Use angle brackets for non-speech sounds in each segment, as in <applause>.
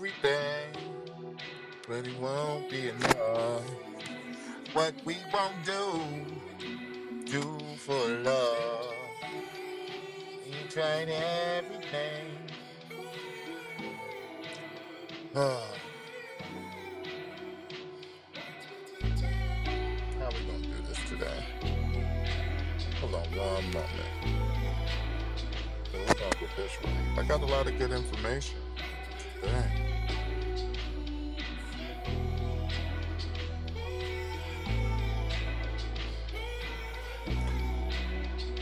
everything, but it won't be enough. What we won't do, do for love. You tried everything. Ah. <sighs> How we gonna do this today? Hold on one moment. So we're gonna get this right. I got a lot of good information.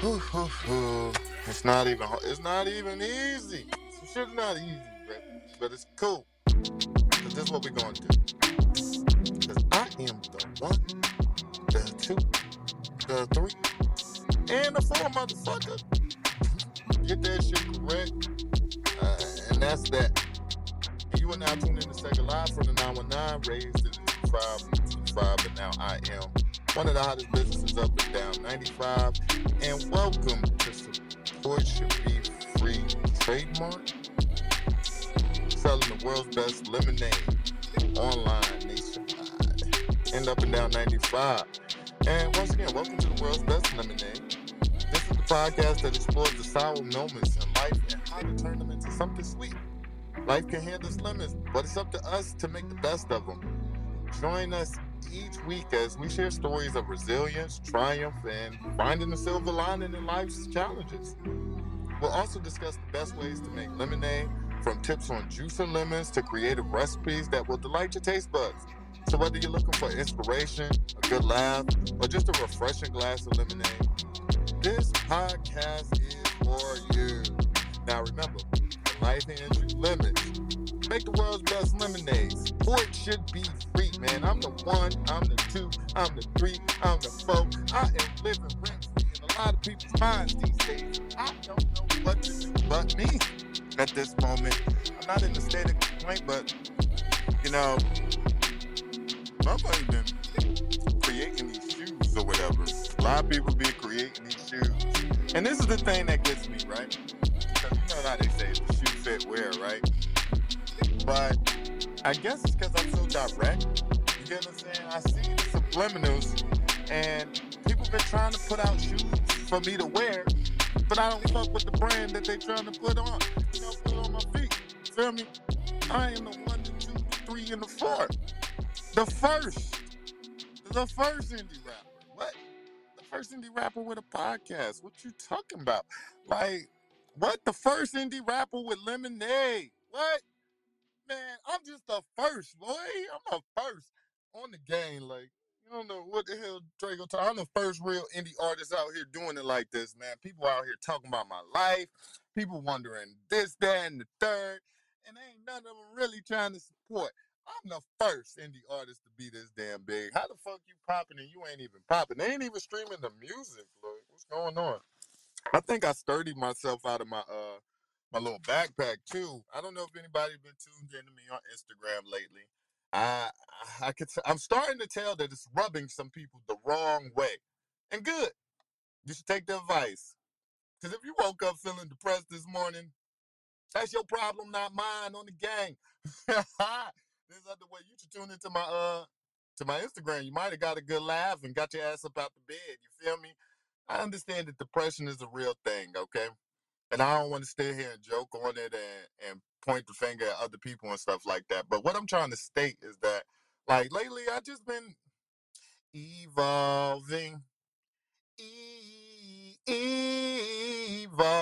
It's not even. It's not even easy. It's shit's not easy, but, but it's cool. Cause this is what we're gonna do. Cause I am the one, the two, the three, and the four, motherfucker. Get that shit correct, uh, and that's that. You are now tuned in to Second Live from the 919, raised in the 5, five, but now I am one of the hottest businesses up and down 95. And welcome to Support Should Be Free Trademark, selling the world's best lemonade online nationwide and up and down 95. And once again, welcome to the world's best lemonade. This is the podcast that explores the sour moments in life and how to turn them into something sweet. Life can hand us lemons, but it's up to us to make the best of them. Join us week as we share stories of resilience, triumph, and finding the silver lining in life's challenges. We'll also discuss the best ways to make lemonade, from tips on juicing lemons to creative recipes that will delight your taste buds. So whether you're looking for inspiration, a good laugh, or just a refreshing glass of lemonade, this podcast is for you. Now remember, life you lemons. Make the world's best lemonades. Support should be free, man. I'm the one, I'm the two, I'm the three, I'm the four. I am living rent free in a lot of people's minds these days. I don't know what to do but me at this moment. I'm not in a state of complaint, but you know, motherfuckers been creating these shoes or whatever. A lot of people be creating these shoes. And this is the thing that gets me, right? Because you know how they say the shoe fit wear, right? But I guess it's because I'm so direct. What I'm saying? I see the subliminals, and people been trying to put out shoes for me to wear, but I don't fuck with the brand that they trying to put on. You know, put on my feet. Feel me? I am the one, the two, the three, and the four. The first. The first indie rapper. What? The first indie rapper with a podcast. What you talking about? Like, what? The first indie rapper with lemonade. What? Man, I'm just the first, boy. I'm the first on the game. Like, you don't know what the hell Draco talking. I'm the first real indie artist out here doing it like this, man. People out here talking about my life. People wondering this, that, and the third. And ain't none of them really trying to support. I'm the first indie artist to be this damn big. How the fuck you popping and you ain't even popping? They ain't even streaming the music, Lloyd. What's going on? I think I sturdied myself out of my uh my little backpack too. I don't know if anybody been tuned into me on Instagram lately. I I could I'm starting to tell that it's rubbing some people the wrong way, and good. You should take the advice. Cause if you woke up feeling depressed this morning, that's your problem, not mine. On the gang. <laughs> There's other way. You should tune into my uh to my Instagram. You might have got a good laugh and got your ass up out the bed. You feel me? I understand that depression is a real thing, okay? And I don't want to stay here and joke on it and, and point the finger at other people and stuff like that. But what I'm trying to state is that, like, lately I just been evolving. E-.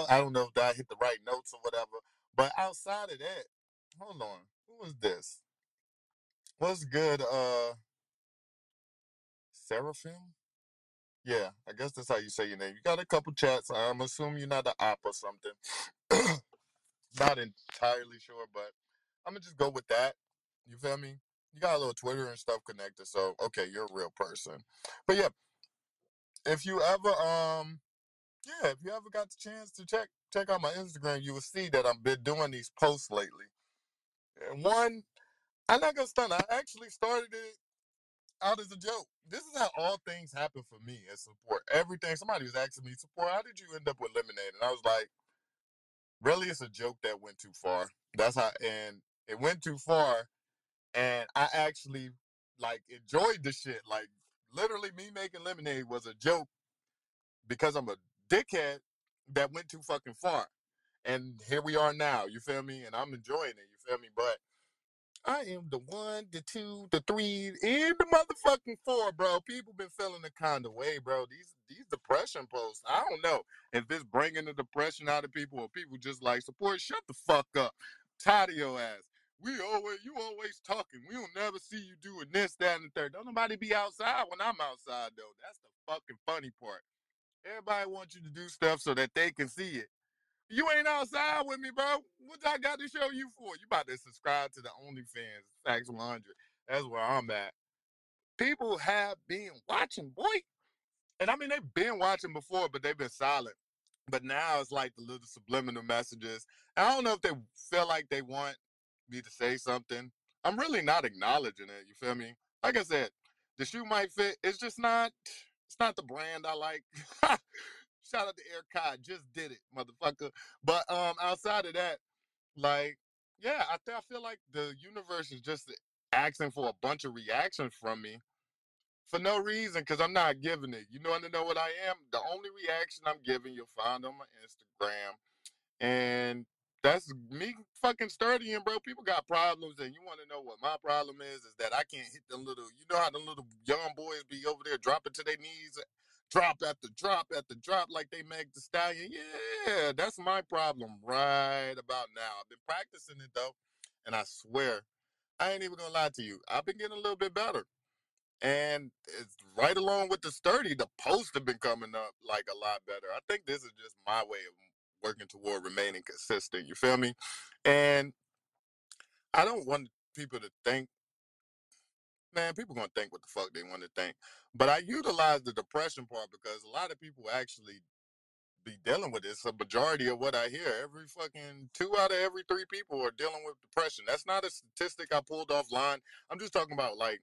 I don't know if I hit the right notes or whatever. But outside of that, hold on. Who is this? What's good, uh, Seraphim? Yeah, I guess that's how you say your name. You got a couple chats. I'm assuming you're not an op or something. <coughs> not entirely sure, but I'm gonna just go with that. You feel me? You got a little Twitter and stuff connected, so okay, you're a real person. But yeah, if you ever um yeah, if you ever got the chance to check check out my Instagram, you will see that I've been doing these posts lately. And one, I'm not gonna stunt. I actually started it out as a joke. This is how all things happen for me as support. Everything somebody was asking me, support, how did you end up with lemonade? And I was like, really, it's a joke that went too far. That's how and It went too far, and I actually like enjoyed the shit. Like literally, me making lemonade was a joke because I'm a dickhead that went too fucking far. And here we are now. You feel me? And I'm enjoying it. You feel me? But I am the one, the two, the three, and the motherfucking four, bro. People been feeling the kind of way, bro. These these depression posts. I don't know if it's bringing the depression out of people or people just like support. Shut the fuck up. Tired of your ass. We always you always talking. We don't never see you doing this, that, and the third. Don't nobody be outside when I'm outside though. That's the fucking funny part. Everybody wants you to do stuff so that they can see it. You ain't outside with me, bro. What I got to show you for? You about to subscribe to the OnlyFans Facts 100. That's where I'm at. People have been watching, boy. And I mean, they've been watching before, but they've been silent. But now it's like the little subliminal messages. I don't know if they feel like they want me to say something. I'm really not acknowledging it. You feel me? Like I said, the shoe might fit. It's just not. It's not the brand I like. <laughs> Shout out to Air Kai, just did it, motherfucker. But um, outside of that, like, yeah, I th- I feel like the universe is just asking for a bunch of reactions from me for no reason because I'm not giving it. You want to know what I am? The only reaction I'm giving, you'll find on my Instagram, and that's me fucking studying, bro. People got problems, and you want to know what my problem is? Is that I can't hit the little, you know how the little young boys be over there dropping to their knees, drop after drop after drop, like they make the stallion. Yeah, that's my problem right about now. I've been practicing it though, and I swear, I ain't even gonna lie to you. I've been getting a little bit better. And it's right along with the sturdy, the posts have been coming up like a lot better. I think this is just my way of working toward remaining consistent. You feel me? And I don't want people to think, man, people gonna think what the fuck they want to think. But I utilize the depression part because a lot of people actually be dealing with this. A majority of what I hear, every fucking two out of every three people are dealing with depression. That's not a statistic I pulled offline. I'm just talking about like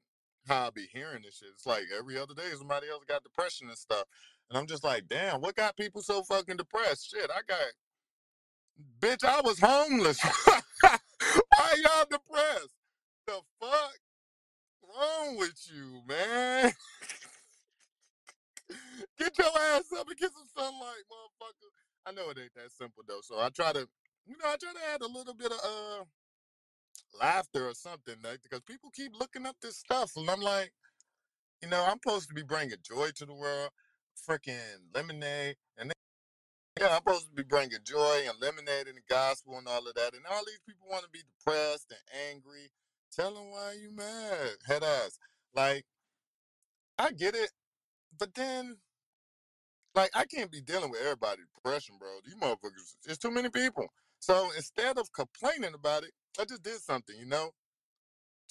how I be hearing this shit. It's like every other day somebody else got depression and stuff. And I'm just like, damn, what got people so fucking depressed? Shit, I got bitch, I was homeless. <laughs> Why y'all depressed? The fuck wrong with you, man? <laughs> get your ass up and get some sunlight, motherfucker. I know it ain't that simple though. So I try to, you know, I try to add a little bit of uh laughter or something, like, because people keep looking up this stuff, and I'm like, you know, I'm supposed to be bringing joy to the world, freaking lemonade, and then, yeah, I'm supposed to be bringing joy and lemonade and the gospel and all of that, and all these people want to be depressed and angry. Tell them why you mad, head ass. Like, I get it, but then, like, I can't be dealing with everybody depression, bro. These motherfuckers, it's too many people. So instead of complaining about it, I just did something, you know?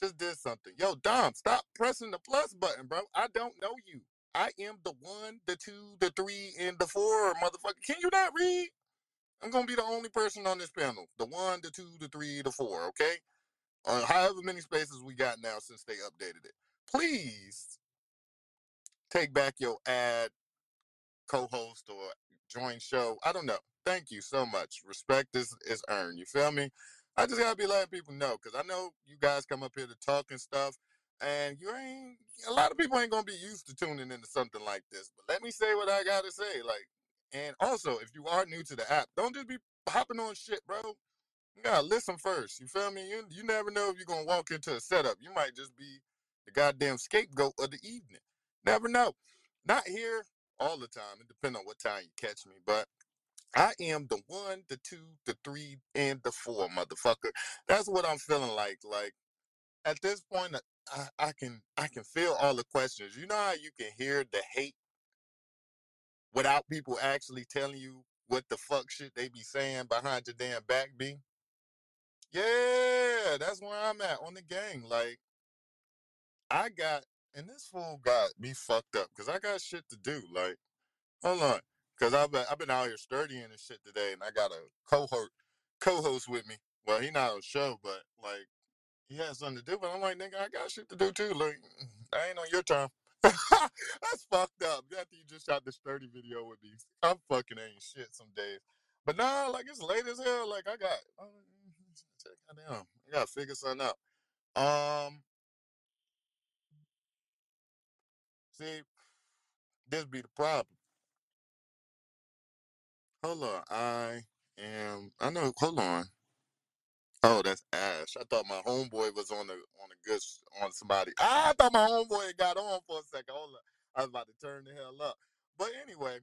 Just did something. Yo, Dom, stop pressing the plus button, bro. I don't know you. I am the one, the two, the three, and the four, motherfucker. Can you not read? I'm gonna be the only person on this panel. The one, the two, the three, the four, okay? Or however many spaces we got now since they updated it. Please take back your ad co-host or join show. I don't know. Thank you so much. Respect is is earned. You feel me? I just gotta be letting people know because I know you guys come up here to talk and stuff, and you ain't a lot of people ain't gonna be used to tuning into something like this. But let me say what I gotta say. Like, and also if you are new to the app, don't just be hopping on shit, bro. Gotta listen first. You feel me? You you never know if you're gonna walk into a setup. You might just be the goddamn scapegoat of the evening. Never know. Not here all the time. It depends on what time you catch me, but I am the one, the two, the three, and the four, motherfucker. That's what I'm feeling like. Like at this point, I, I can I can feel all the questions. You know how you can hear the hate without people actually telling you what the fuck shit they be saying behind your damn back be? Yeah, that's where I'm at on the gang. Like I got and this fool got me fucked up because I got shit to do. Like, hold on. Cause I've been I've been out here studying and shit today, and I got a cohort co-host with me. Well, he not on the show, but like he has something to do. But I'm like, nigga, I got shit to do too. Like, mm, I ain't on your time. <laughs> That's fucked up. After you just shot this 30 video with me, I'm fucking ain't shit some days. But nah, like it's late as hell. Like I got, uh, goddamn, gotta figure something out. Um, see, this be the problem. Hold on, I am. I know. Hold on. Oh, that's Ash. I thought my homeboy was on the on a good on somebody. Ah, I thought my homeboy got on for a second. Hold on. I was about to turn the hell up. But anyway,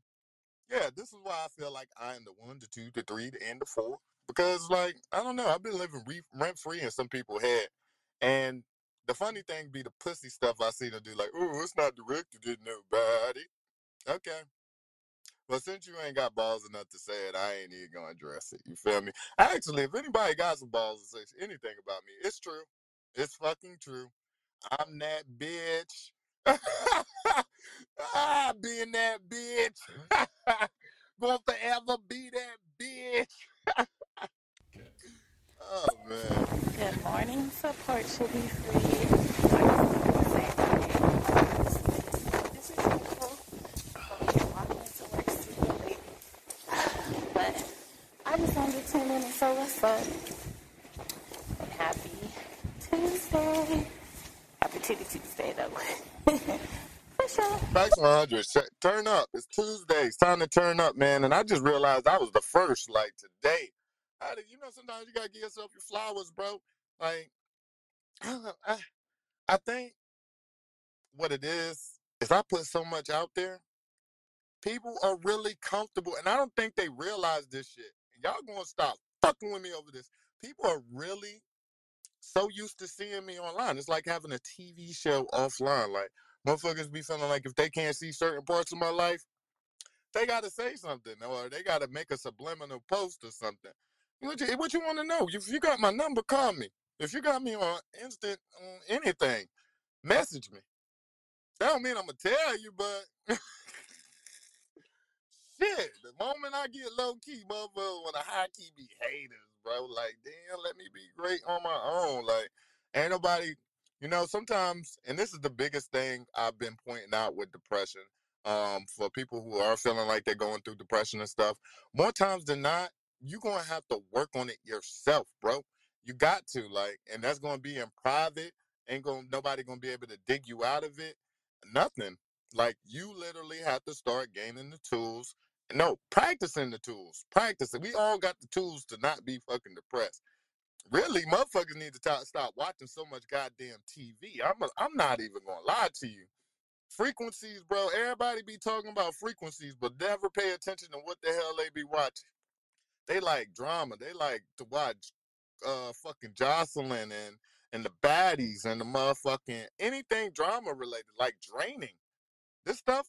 yeah, this is why I feel like I am the one, the two, the three, the and the four. Because like I don't know, I've been living re- rent free in some people's head, and the funny thing be the pussy stuff I see them do. Like, oh, it's not directed at nobody. Okay. Well, since you ain't got balls enough to say it, I ain't even gonna address it. You feel me? Actually, if anybody got some balls to say anything about me, it's true. It's fucking true. I'm that bitch. <laughs> ah, being that bitch. <laughs> Gonna forever be that bitch. <laughs> oh man. Good morning. Support should be free. This is helpful. So you're walking into work super late. But I just wanted to tune in and say what's up. And happy Tuesday. Happy Titty Tuesday though. <laughs> For sure. Thanks 100. Sh- Turn up. It's Tuesday. It's time to turn up, man. And I just realized I was the first, like today. I, you know, sometimes you gotta give yourself your flowers, bro. Like, <clears throat> I, I think what it is is I put so much out there. People are really comfortable, and I don't think they realize this shit. Y'all gonna stop fucking with me over this. People are really so used to seeing me online. It's like having a TV show offline. Like motherfuckers be feeling like if they can't see certain parts of my life, they gotta say something or they gotta make a subliminal post or something. What you, what you want to know? If you got my number, call me. If you got me on instant on anything, message me. That don't mean I'm gonna tell you, but <laughs> shit, the moment I get low key, motherfucker, when a high key be haters, bro. Like, damn, let me be great on my own. Like, ain't nobody, you know, sometimes, and this is the biggest thing I've been pointing out with depression. Um, for people who are feeling like they're going through depression and stuff, more times than not, you're gonna have to work on it yourself, bro. You got to, like, and that's gonna be in private. Ain't gonna nobody gonna be able to dig you out of it. Nothing. Like you literally have to start gaining the tools no, practicing the tools. Practicing. We all got the tools to not be fucking depressed. Really, motherfuckers need to ta- stop watching so much goddamn TV. I'm a, I'm not even gonna lie to you. Frequencies, bro. Everybody be talking about frequencies, but never pay attention to what the hell they be watching. They like drama. They like to watch uh fucking Joseline and and the baddies and the motherfucking anything drama related, like draining. This stuff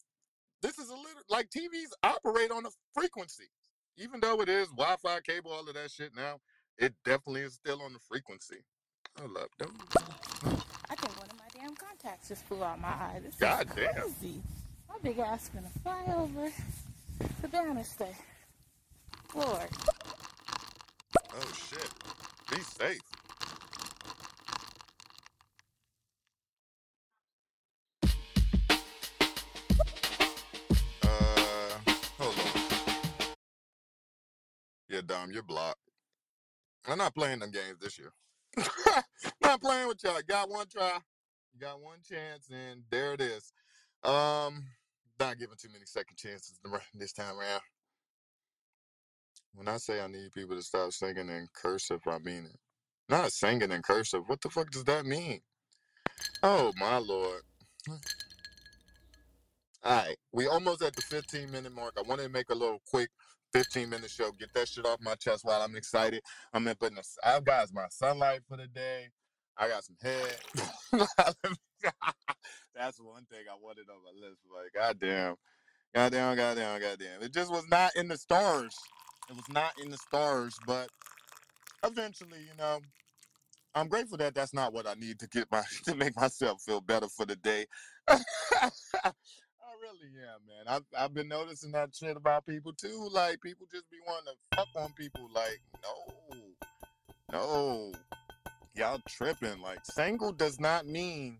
this is a little like TVs operate on a frequency. Even though it is Wi-Fi, cable, all of that shit now, it definitely is still on the frequency. I love don't. I think one of my damn contacts just flew out my eye. This God is damn. crazy. My big ass gonna fly over the banister. Lord. Oh shit. Safe. Uh, hold on. Yeah, Dom, you're blocked. I'm not playing them games this year. <laughs> not playing with y'all. Got one try. Got one chance, and there it is. Um, not giving too many second chances this time around. When I say I need people to stop singing in cursive, I mean it. Not singing in cursive. What the fuck does that mean? Oh my lord. Alright, we almost at the 15 minute mark. I wanted to make a little quick 15 minute show. Get that shit off my chest while I'm excited. I'm in putting I've got my sunlight for the day. I got some head. <laughs> That's one thing I wanted on my list. Like, goddamn. Goddamn, goddamn, goddamn. It just was not in the stars. It was not in the stars, but eventually, you know, I'm grateful that that's not what I need to get my <laughs> to make myself feel better for the day. <laughs> I really am, man. I've I've been noticing that shit about people too. Like people just be wanting to fuck on people. Like no, no, y'all tripping. Like single does not mean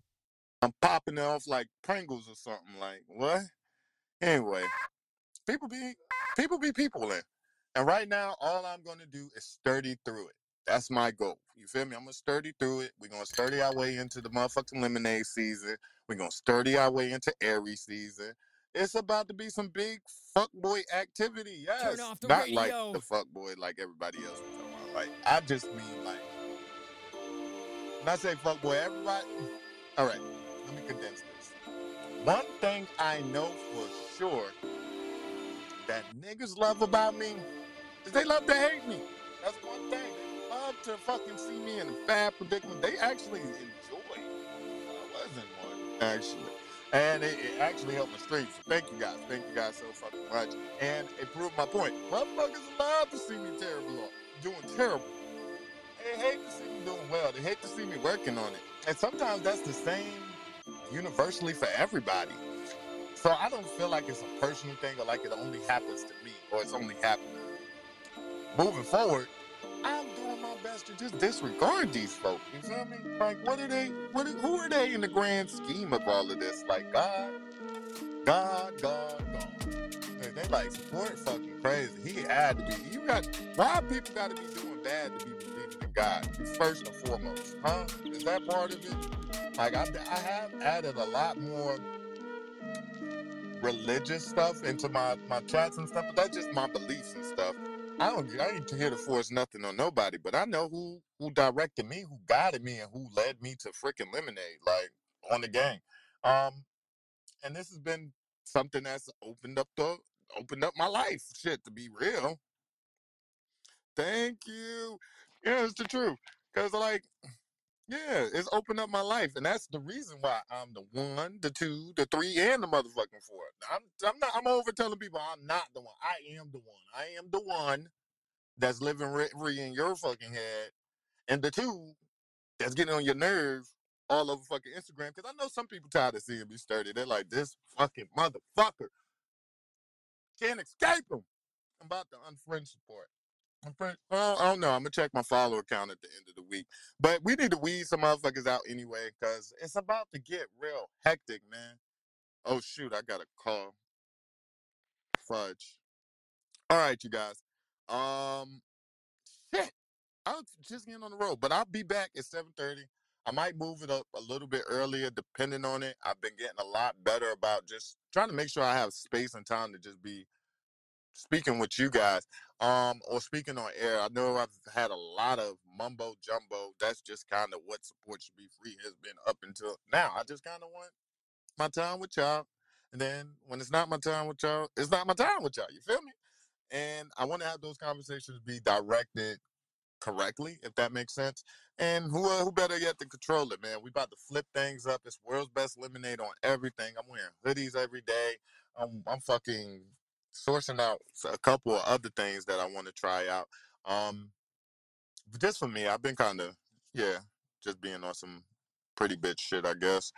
I'm popping off like Pringles or something. Like what? Anyway, people be people be people. And right now, all I'm gonna do is sturdy through it. That's my goal. You feel me? I'm gonna sturdy through it. We're gonna sturdy our way into the motherfucking lemonade season. We're gonna sturdy our way into Aries season. It's about to be some big fuckboy activity. Yes. Turn off the Not radio. like the fuckboy like everybody else was talking about. Like I just mean like when I say fuckboy, everybody all right, let me condense this. One thing I know for sure that niggas love about me is they love to hate me. To fucking see me in a bad predicament. They actually enjoy. I wasn't one actually, and it, it actually helped my stream. So thank you guys. Thank you guys so fucking much. And it proved my point. Motherfuckers love to see me terrible, doing terrible. They hate to see me doing well. They hate to see me working on it. And sometimes that's the same universally for everybody. So I don't feel like it's a personal thing or like it only happens to me or it's only happening. Moving forward, I'm doing my best to just disregard these folks. You feel me? Like, what are they? What? Are, who are they in the grand scheme of all of this? Like God, God, God, God. They, they like support fucking crazy. He had to be. You got why people got to be doing bad to be believing in God first and foremost, huh? Is that part of it? Like I, I have added a lot more religious stuff into my my chats and stuff, but that's just my beliefs and stuff. I don't I ain't here to force nothing on nobody, but I know who who directed me, who guided me, and who led me to freaking lemonade, like on the game. Um, and this has been something that's opened up the opened up my life. Shit, to be real. Thank you. Yeah, it's the truth. Cause like yeah, it's opened up my life, and that's the reason why I'm the one, the two, the three, and the motherfucking four. I'm, I'm not. I'm over telling people I'm not the one. I am the one. I am the one that's living rent free in your fucking head, and the two that's getting on your nerves all over fucking Instagram. Because I know some people tired of seeing me sturdy. They're like, this fucking motherfucker can't escape him. I'm about to unfriend support. Unfriend, well, I don't know. I'm gonna check my follower count at the end of the week. But we need to weed some motherfuckers out anyway, because it's about to get real hectic, man. Oh shoot, I got a call. Fudge. All right, you guys. Um, shit. I was just getting on the road, but I'll be back at 7:30. I might move it up a little bit earlier, depending on it. I've been getting a lot better about just trying to make sure I have space and time to just be speaking with you guys, um, or speaking on air. I know I've had a lot of mumbo jumbo. That's just kind of what support should be free has been up until now. I just kind of want my time with y'all, and then when it's not my time with y'all, it's not my time with y'all. You feel me? And I want to have those conversations be directed correctly, if that makes sense. And who uh, who better yet to control it, man? We about to flip things up. It's world's best lemonade on everything. I'm wearing hoodies every day. I'm I'm fucking sourcing out a couple of other things that I want to try out. Um, just for me, I've been kind of yeah, just being on some pretty bitch shit, I guess.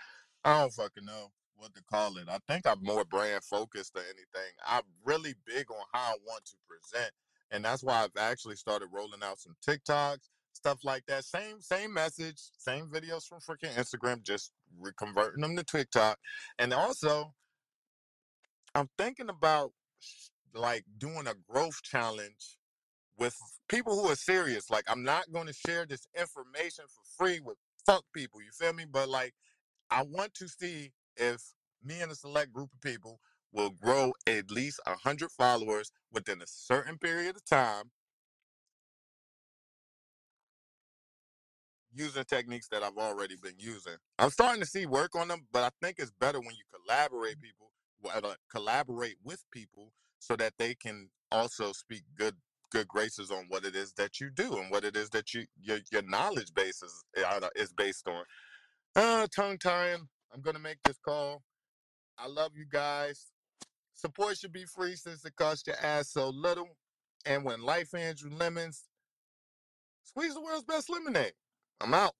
I don't fucking know what to call it. I think I'm more brand focused than anything. I'm really big on how I want to present, and that's why I've actually started rolling out some TikToks, stuff like that. Same same message, same videos from freaking Instagram, just reconverting them to TikTok, and also I'm thinking about like doing a growth challenge with people who are serious. Like I'm not going to share this information for free with fuck people. You feel me? But like I want to see if me and a select group of people will grow at least a hundred followers within a certain period of time using techniques that I've already been using. I'm starting to see work on them, but I think it's better when you collaborate mm. people, well, uh, collaborate with people, so that they can also speak good good graces on what it is that you do and what it is that you your your knowledge base is uh, is based on. Uh, tongue tying. I'm gonna make this call. I love you guys. Support should be free since it costs your ass so little. And when life hands you lemons, squeeze the world's best lemonade. I'm out.